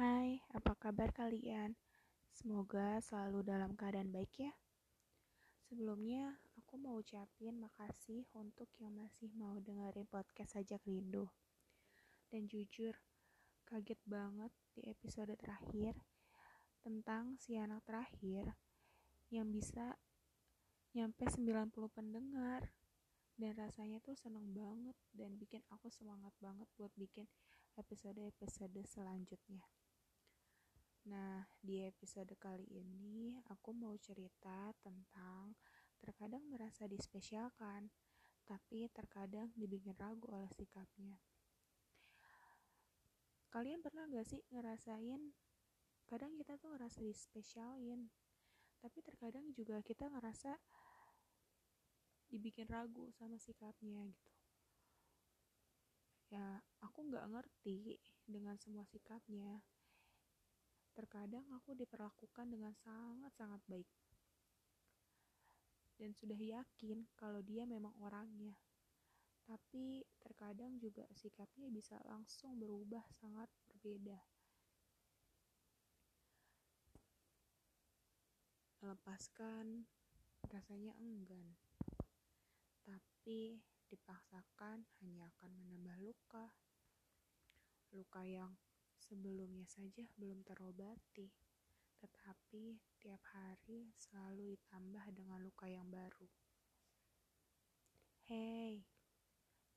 Hai, apa kabar kalian? Semoga selalu dalam keadaan baik ya. Sebelumnya, aku mau ucapin makasih untuk yang masih mau dengerin podcast Sajak Rindu. Dan jujur, kaget banget di episode terakhir tentang si anak terakhir yang bisa nyampe 90 pendengar. Dan rasanya tuh seneng banget dan bikin aku semangat banget buat bikin episode-episode selanjutnya. Nah, di episode kali ini aku mau cerita tentang terkadang merasa dispesialkan, tapi terkadang dibikin ragu oleh sikapnya. Kalian pernah gak sih ngerasain kadang kita tuh ngerasa dispesialin, tapi terkadang juga kita ngerasa dibikin ragu sama sikapnya gitu. Ya, aku gak ngerti dengan semua sikapnya, Terkadang aku diperlakukan dengan sangat-sangat baik. Dan sudah yakin kalau dia memang orangnya. Tapi terkadang juga sikapnya bisa langsung berubah sangat berbeda. Melepaskan rasanya enggan. Tapi dipaksakan hanya akan menambah luka. Luka yang sebelumnya saja belum terobati, tetapi tiap hari selalu ditambah dengan luka yang baru. Hei,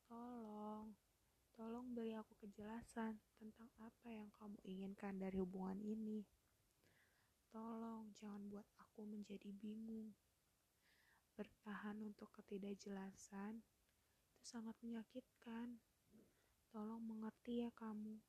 tolong, tolong beri aku kejelasan tentang apa yang kamu inginkan dari hubungan ini. Tolong jangan buat aku menjadi bingung. Bertahan untuk ketidakjelasan itu sangat menyakitkan. Tolong mengerti ya kamu.